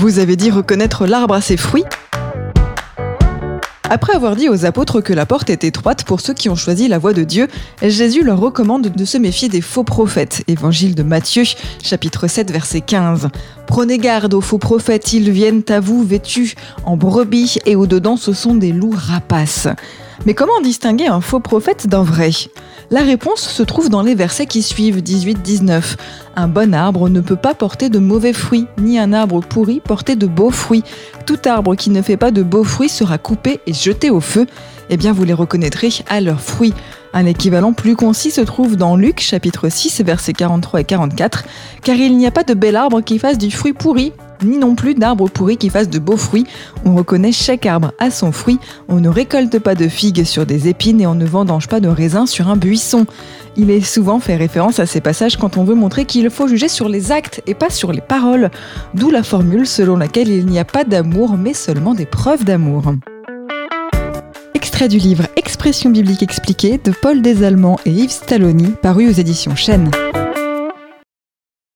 Vous avez dit reconnaître l'arbre à ses fruits après avoir dit aux apôtres que la porte est étroite pour ceux qui ont choisi la voie de Dieu, Jésus leur recommande de se méfier des faux prophètes. Évangile de Matthieu, chapitre 7, verset 15. Prenez garde aux faux prophètes, ils viennent à vous vêtus en brebis et au-dedans ce sont des loups rapaces. Mais comment distinguer un faux prophète d'un vrai? La réponse se trouve dans les versets qui suivent 18-19. Un bon arbre ne peut pas porter de mauvais fruits, ni un arbre pourri porter de beaux fruits. Tout arbre qui ne fait pas de beaux fruits sera coupé et jeté au feu. Eh bien, vous les reconnaîtrez à leurs fruits. Un équivalent plus concis se trouve dans Luc chapitre 6 versets 43 et 44, car il n'y a pas de bel arbre qui fasse du fruit pourri, ni non plus d'arbres pourris qui fassent de beaux fruits. On reconnaît chaque arbre à son fruit. On ne récolte pas de figues sur des épines et on ne vendange pas de raisins sur un buisson. Il est souvent fait référence à ces passages quand on veut montrer qu'il faut juger sur les actes et pas sur les paroles, d'où la formule selon laquelle il n'y a pas d'amour mais seulement des preuves d'amour. Extrait du livre Expression biblique expliquée de Paul Desallemands et Yves Stalloni, paru aux éditions Chênes.